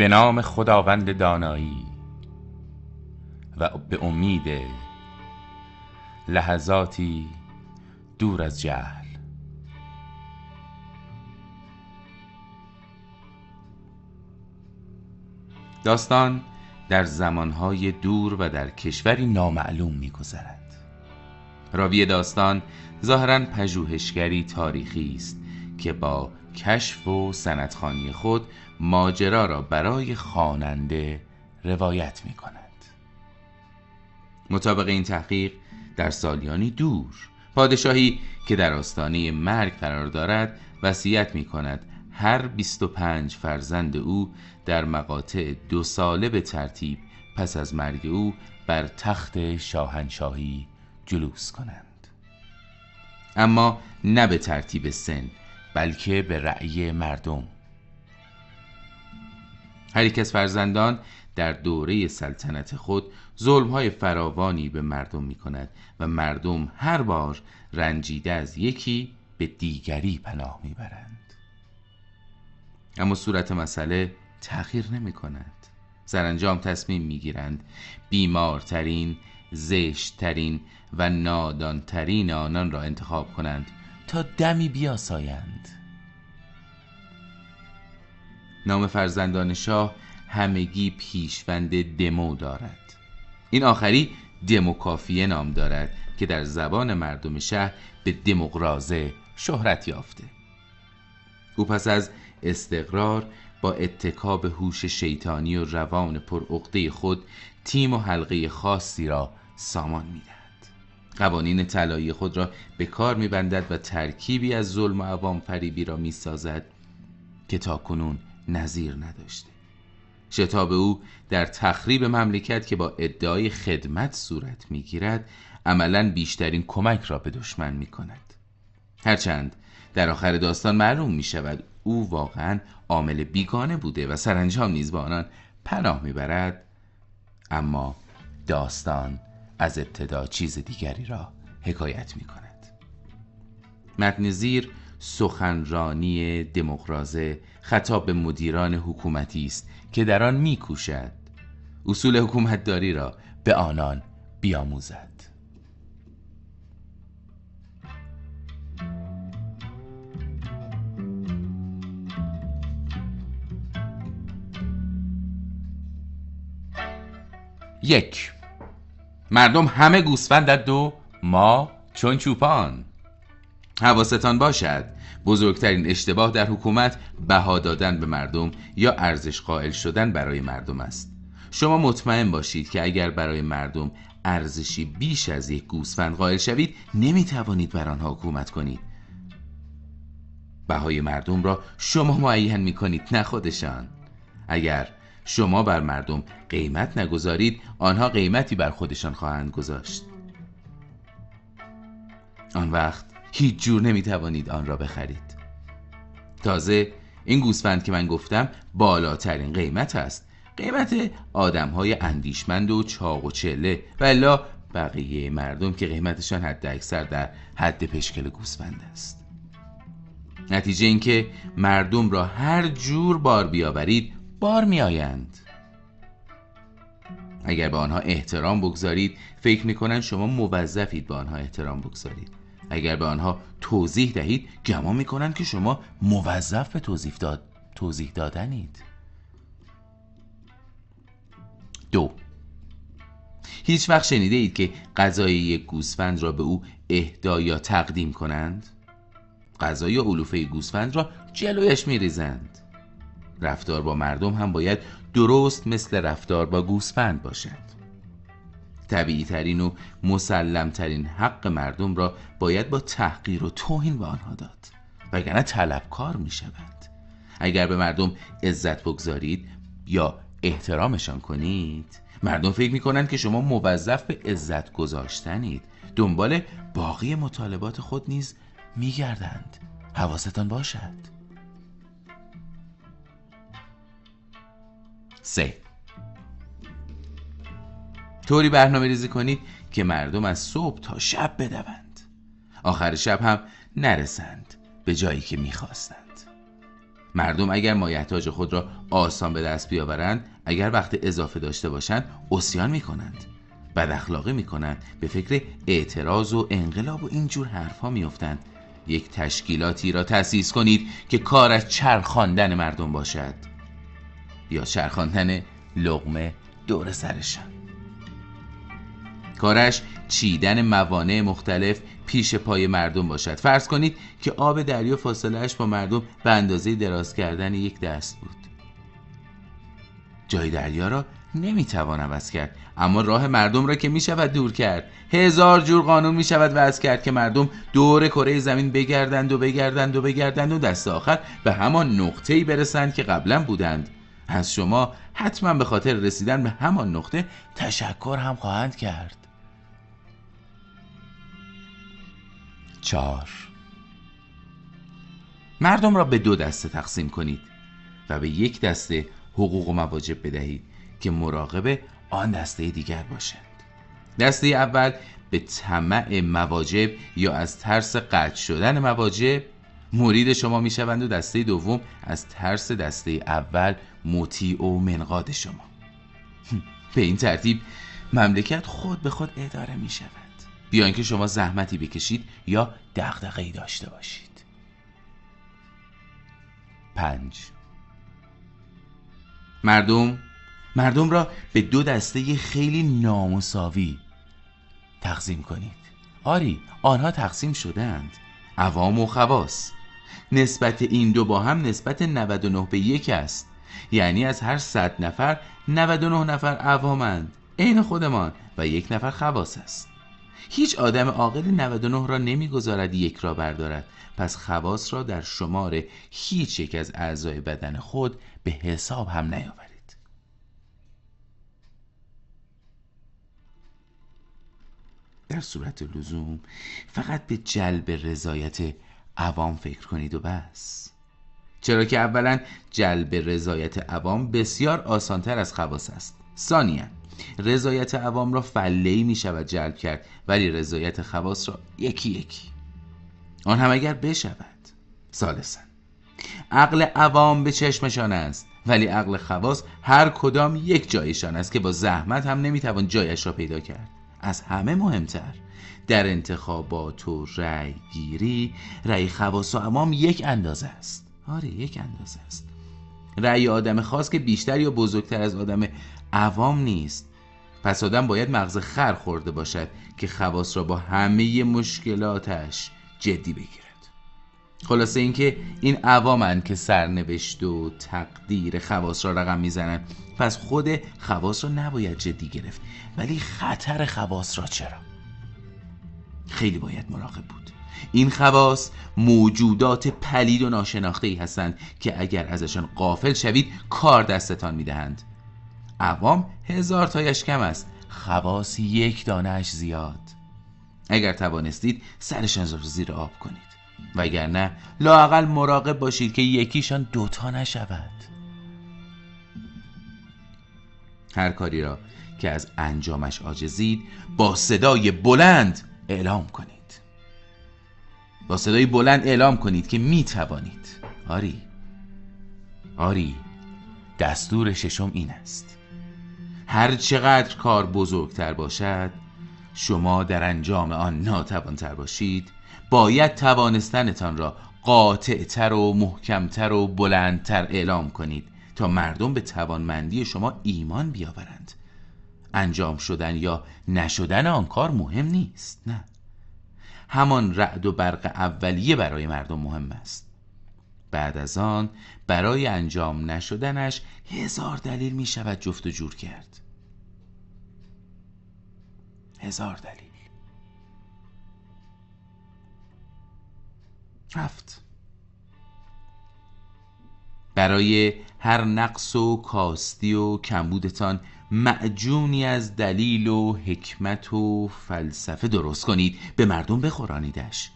به نام خداوند دانایی و به امید لحظاتی دور از جهل. داستان در زمانهای دور و در کشوری نامعلوم میگذرد. راوی داستان ظاهرا پژوهشگری تاریخی است که با کشف و سندخانی خود ماجرا را برای خواننده روایت می کند مطابق این تحقیق در سالیانی دور پادشاهی که در آستانه مرگ قرار دارد وصیت می کند هر 25 فرزند او در مقاطع دو ساله به ترتیب پس از مرگ او بر تخت شاهنشاهی جلوس کنند. اما نه به ترتیب سن بلکه به رأی مردم. هر یک از فرزندان در دوره سلطنت خود ظلمهای فراوانی به مردم می کند و مردم هر بار رنجیده از یکی به دیگری پناه می برند. اما صورت مسئله تغییر نمی کند سرانجام تصمیم می گیرند بیمارترین زشتترین و نادانترین آنان را انتخاب کنند تا دمی بیاسایند نام فرزندان شاه همگی پیشوند دمو دارد. این آخری دموکافیه نام دارد که در زبان مردم شهر به دموقرازه شهرت یافته. او پس از استقرار با اتکاب هوش شیطانی و روان پرعقده خود تیم و حلقه خاصی را سامان می‌دهد. قوانین طلایی خود را به کار میبندد و ترکیبی از ظلم و عوام فریبی را می‌سازد که تا کنون نظیر نداشته. شتاب او در تخریب مملکت که با ادعای خدمت صورت می‌گیرد عملا بیشترین کمک را به دشمن می کند هرچند در آخر داستان معلوم می شود او واقعا عامل بیگانه بوده و سرانجام نیز با آنان پناه می‌برد اما داستان از ابتدا چیز دیگری را حکایت می کند متن زیر سخنرانی دموکرازه خطاب به مدیران حکومتی است که در آن میکوشد. اصول حکومتداری را به آنان بیاموزد. یک مردم همه گوسفندند و ما چون چوپان. حواستان باشد بزرگترین اشتباه در حکومت بها دادن به مردم یا ارزش قائل شدن برای مردم است. شما مطمئن باشید که اگر برای مردم ارزشی بیش از یک گوسفند قائل شوید نمی توانید بر آنها حکومت کنید. بهای مردم را شما معین می کنید نه خودشان. اگر شما بر مردم قیمت نگذارید آنها قیمتی بر خودشان خواهند گذاشت. آن وقت هیچ جور نمی توانید آن را بخرید. تازه این گوسفند که من گفتم بالاترین قیمت است. قیمت آدم های اندیشمند و چاق و چله. و الا بقیه مردم که قیمتشان حد اکثر در حد پشکل گوسفند است. نتیجه اینکه مردم را هر جور بار بیاورید بار می آیند اگر به آنها احترام بگذارید فکر می کنند شما موظفید به آنها احترام بگذارید. اگر به آنها توضیح دهید گمان می کنند که شما موظف به توضیح, داد... توضیح دادنید. دو. هیچ وقت شنیده اید که غذای یک گوسفند را به او اهدا یا تقدیم کنند؟ غذای علوفه گوسفند را جلویش می ریزند رفتار با مردم هم باید درست مثل رفتار با گوسفند باشد. طبیعی ترین و مسلم ترین حق مردم را باید با تحقیر و توهین به آنها داد. وگرنه طلبکار می شود اگر به مردم عزت بگذارید یا احترامشان کنید مردم فکر می کنند که شما موظف به عزت گذاشتنید. دنبال باقی مطالبات خود نیز می گردند حواستان باشد. سه طوری برنامه ریزی کنید که مردم از صبح تا شب بدوند. آخر شب هم نرسند به جایی که می‌خواستند. مردم اگر مایحتاج خود را آسان به دست بیاورند اگر وقت اضافه داشته باشند اسیان می‌کنند. بد اخلاقی می‌کنند. به فکر اعتراض و انقلاب و اینجور حرفها میافتند. یک تشکیلاتی را تأسیس کنید که کارش چرخاندن مردم باشد. یا چرخاندن لغمه دور سرشان. کارش چیدن موانع مختلف پیش پای مردم باشد. فرض کنید که آب دریا فاصلهش با مردم به اندازه دراز کردن یک دست بود. جای دریا را نمی‌توان عوض کرد اما راه مردم را که می‌شود دور کرد. هزار جور قانون می‌شود وضع کرد که مردم دور کره زمین بگردند و بگردند و بگردند و دست آخر به همان نقطه ای برسند که قبلا بودند. از شما حتما به خاطر رسیدن به همان نقطه تشکر هم خواهند کرد. چهار. مردم را به دو دسته تقسیم کنید و به یک دسته حقوق و مواجب بدهید که مراقب آن دسته دیگر باشند. دسته اول به طمع مواجب یا از ترس قطع شدن مواجب مرید شما می شوند و دسته دوم از ترس دسته اول مطیع و منقاد شما. به این ترتیب مملکت خود به خود اداره می شود بیا اینکه شما زحمتی بکشید یا دغدغه‌ای داشته باشید. پنج. مردم مردم را به دو دسته خیلی نامساوی تقسیم کنید. آری آنها تقسیم شدند عوام و خواص. نسبت این دو با هم نسبت 99 به یک است. یعنی از هر صد نفر 99 نفر عوامند. عین خودمان و یک نفر خواص است. هیچ آدم عاقل 99 را نمی‌گذارد یک را بردارد. پس خواص را در شمار هیچ یک از اعضای بدن خود به حساب هم نیاورید. در صورت لزوم فقط به جلب رضایت عوام فکر کنید و بس. چرا که اولا جلب رضایت عوام بسیار آسانتر از خواص است. ثانیا رضایت عوام را فله می شود جلب کرد ولی رضایت خواص را یکی یکی. آن هم اگر بشود سالسن عقل عوام به چشمشان است ولی عقل خواص هر کدام یک جایشان است که با زحمت هم نمی‌توان جایش را پیدا کرد. از همه مهمتر در انتخابات و رأی گیری رأی خواص و عوام یک اندازه است. آره یک اندازه است. رأی آدم خاص که بیشتر یا بزرگتر از آدم عوام نیست. پس آدم باید مغز خر خورده باشد که خواص را با همه مشکلاتش جدی بگیرد. خلاصه اینکه این عوامن که سرنوشت و تقدیر خواص را رقم می‌زنند پس خود خواص را نباید جدی گرفت. ولی خطر خواص را چرا؟ خیلی باید مراقب بود. این خواص موجودات پلید و ناشناخته ای هستند که اگر ازشان قافل شوید کار دستتان می‌دهند. عوام هزار تایش کم است. خواص یک دانش زیاد. اگر توانستید سرشان را زیر آب کنید. وگرنه لاقل مراقب باشید که یکیشان دوتا نشود. هر کاری را که از انجامش آجزید با صدای بلند اعلام کنید. با صدای بلند اعلام کنید که می توانید. آری. آری. دستور ششم این است. هر چقدر کار بزرگتر باشد شما در انجام آن ناتوانتر باشید. باید توانستنتان را قاطعتر و محکمتر و بلندتر اعلام کنید تا مردم به توانمندی شما ایمان بیاورند. انجام شدن یا نشدن آن کار مهم نیست نه. همان رعد و برق اولیه برای مردم مهم است. بعد از آن برای انجام نشدنش هزار دلیل می شود جفت و جور کرد. هزار دلیل. هفت. برای هر نقص و کاستی و کمبودتان معجونی از دلیل و حکمت و فلسفه درست کنید. به مردم بخورانیدش.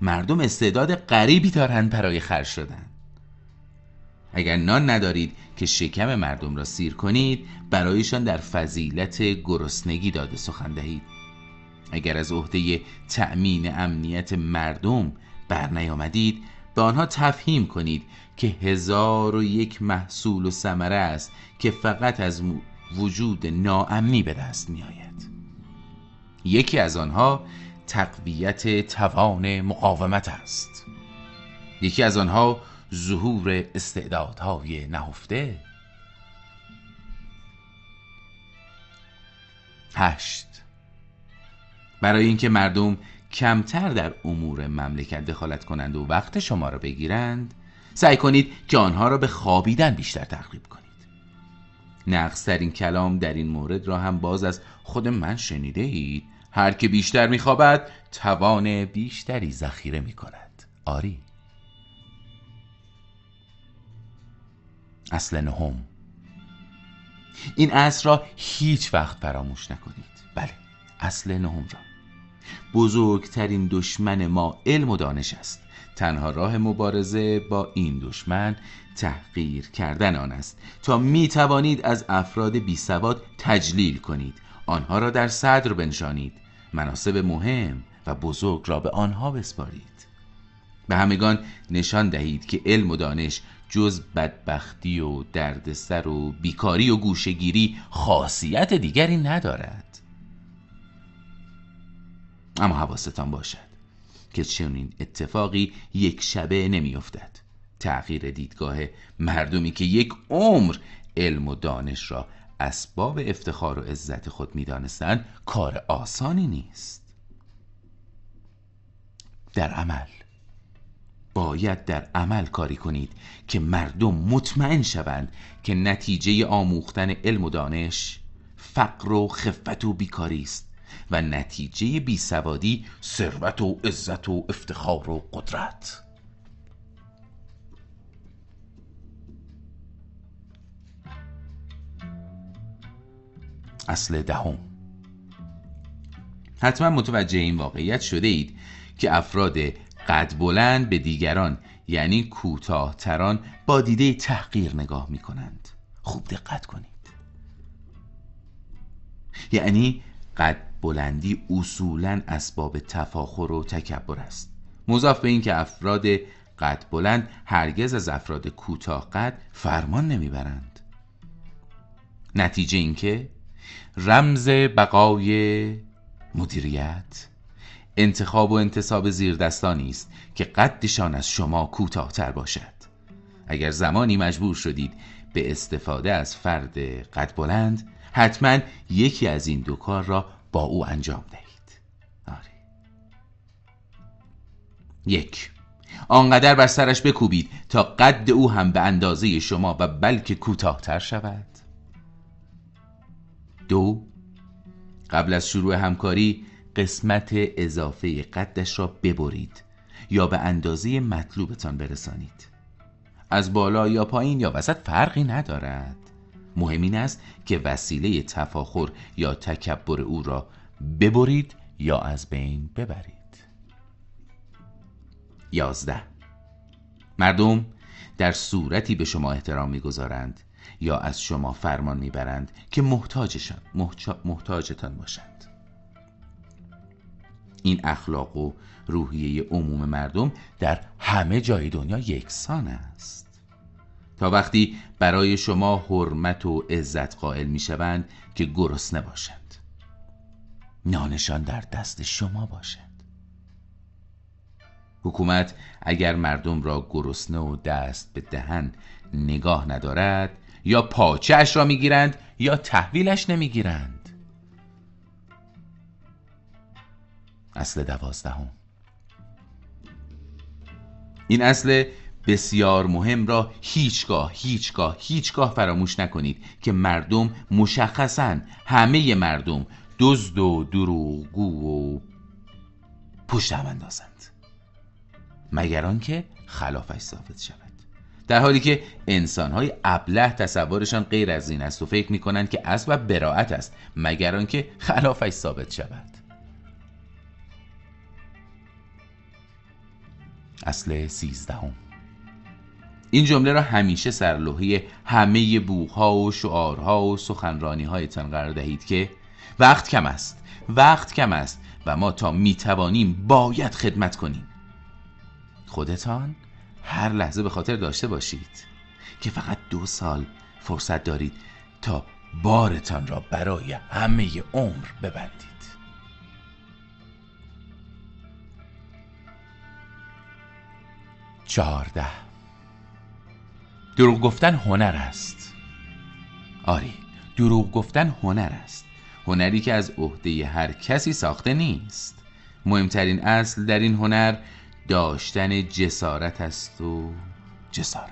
مردم استعداد غریبی دارند برای خرج شدن. اگر نان ندارید که شکم مردم را سیر کنید برایشان در فضیلت گرسنگی داده سخن دهید. اگر از عهده تأمین امنیت مردم بر نیامدید به آنها تفهیم کنید که هزار و یک محصول و ثمره است که فقط از وجود ناامنی به دست می آید یکی از آنها تقویت توان مقاومت است. یکی از آنها ظهور استعدادهای نهفته. هشت. برای اینکه مردم کمتر در امور مملکت دخالت کنند و وقت شما را بگیرند سعی کنید که آنها را به خوابیدن بیشتر تقریب کنید. نقصترین کلام در این مورد را هم باز از خود من شنیده اید هر که بیشتر میخوابد توان بیشتری ذخیره می کند آری. اصل نهم. این اصل را هیچ وقت فراموش نکنید. بله اصل نهم را. بزرگترین دشمن ما علم و دانش است. تنها راه مبارزه با این دشمن تحقیر کردن آن است. تا می توانید از افراد بی سواد تجلیل کنید. آنها را در صدر بنشانید. مناسب مهم و بزرگ را به آنها بسپارید. به همگان نشان دهید که علم و دانش جز بدبختی و دردسر و بیکاری و گوشگیری خاصیت دیگری ندارد. اما حواستان باشد که چنین اتفاقی یک شبه نمیافتد. تغییر دیدگاه مردمی که یک عمر علم و دانش را اسباب افتخار و عزت خود می‌دانستند کار آسانی نیست. در عمل. باید در عمل کاری کنید که مردم مطمئن شوند که نتیجه آموختن علم و دانش فقر و خفت و بیکاری است و نتیجه بیسوادی ثروت و عزت و افتخار و قدرت. اصل دهم. حتما متوجه این واقعیت شده اید که افراد قد بلند به دیگران یعنی کوتاهتران با دیده تحقیر نگاه می کنند خوب دقت کنید. یعنی قد بلندی اصولا اسباب تفاخر و تکبر است. مضاف به اینکه افراد قد بلند هرگز از افراد کوتاه قد فرمان نمی‌برند. نتیجه اینکه رمز بقای مدیریت. انتخاب و انتصاب زیردستانی است که قدشان از شما کوتاهتر باشد. اگر زمانی مجبور شدید به استفاده از فرد قد بلند حتما یکی از این دو کار را با او انجام دهید. آره. یک آنقدر بر سرش بکوبید تا قد او هم به اندازه شما و بلکه کوتاهتر شود. دو قبل از شروع همکاری قسمت اضافه قدش را ببرید یا به اندازه مطلوبتان برسانید. از بالا یا پایین یا وسط فرقی ندارد. مهم این است که وسیله تفاخر یا تکبر او را ببرید یا از بین ببرید. یازده. مردم در صورتی به شما احترام می‌گذارند یا از شما فرمان می‌برند که محتاجشان محتاجتان باشند. این اخلاق و روحیه عموم مردم در همه جای دنیا یکسان است. تا وقتی برای شما حرمت و عزت قائل می‌شوند که گرسنه باشند نانشان در دست شما باشد حکومت اگر مردم را گرسنه و دست به دهن نگاه ندارد یا پاچهش را می‌گیرند یا تحویلش نمی‌گیرند. اصل دوازدهم. این اصل بسیار مهم را هیچگاه هیچگاه هیچگاه فراموش نکنید که مردم مشخصا همه مردم دزد و دروغگو و پشت هم اندازند. مگر آنکه خلافش ثابت شود. در حالی که انسانهای ابله تصورشان غیر از این است و فکر می‌کنند که اسب براعت است مگر آنکه خلافش ثابت شود. اصل سیزدهم. این جمله را همیشه سرلوحه همه بوغها و شعارها و سخنرانی هایتان قرار دهید که وقت کم است وقت کم است و ما تا می‌توانیم باید خدمت کنیم. خودتان هر لحظه به خاطر داشته باشید که فقط دو سال فرصت دارید تا بارتان را برای همه عمر ببندید. چهارده. دروغ گفتن هنر است. آری دروغ گفتن هنر است. هنری که از عهده هر کسی ساخته نیست. مهمترین اصل در این هنر داشتن جسارت است و جسارت.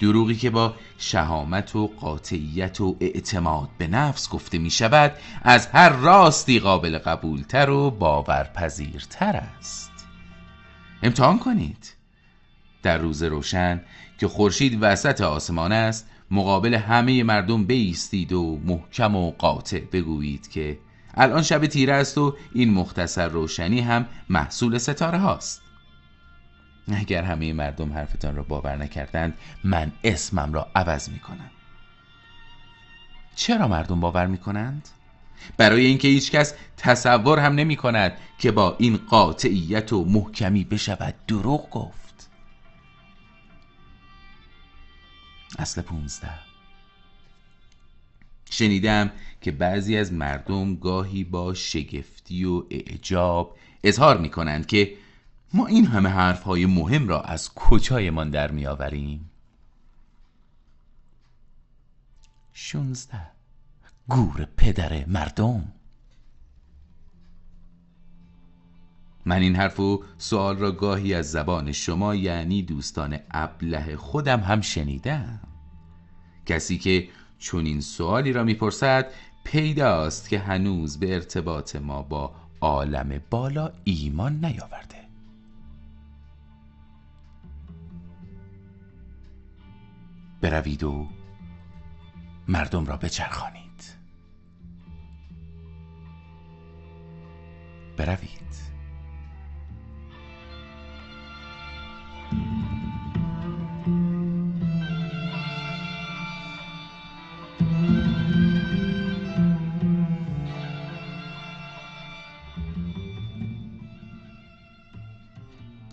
دروغی که با شهامت و قاطعیت و اعتماد به نفس گفته می شود از هر راستی قابل قبولتر و باورپذیرتر است. امتحان کنید. در روز روشن که خورشید وسط آسمان است مقابل همه مردم بیستید و محکم و قاطع بگویید که الان شب تیره است و این مختصر روشنی هم محصول ستاره هاست. اگر همه مردم حرفتان را باور نکردند من اسمم را عوض می کنم چرا مردم باور می کنند؟ برای اینکه هیچکس تصور هم نمی کند که با این قاطعیت و محکمی بشود دروغ گفت. اصل پونزده شنیدم که بعضی از مردم گاهی با شگفتی و اعجاب اظهار می کنند که ما این همه حرف های مهم را از کجایمان در می آوریم؟ شونزده. گور پدر مردم. من این حرف و سوال را گاهی از زبان شما یعنی دوستان ابله خودم هم شنیدم. کسی که چون این سوالی را می‌پرسد پیداست که هنوز به ارتباط ما با عالم بالا ایمان نیاورده. بروید و مردم را بچرخانید. بروید.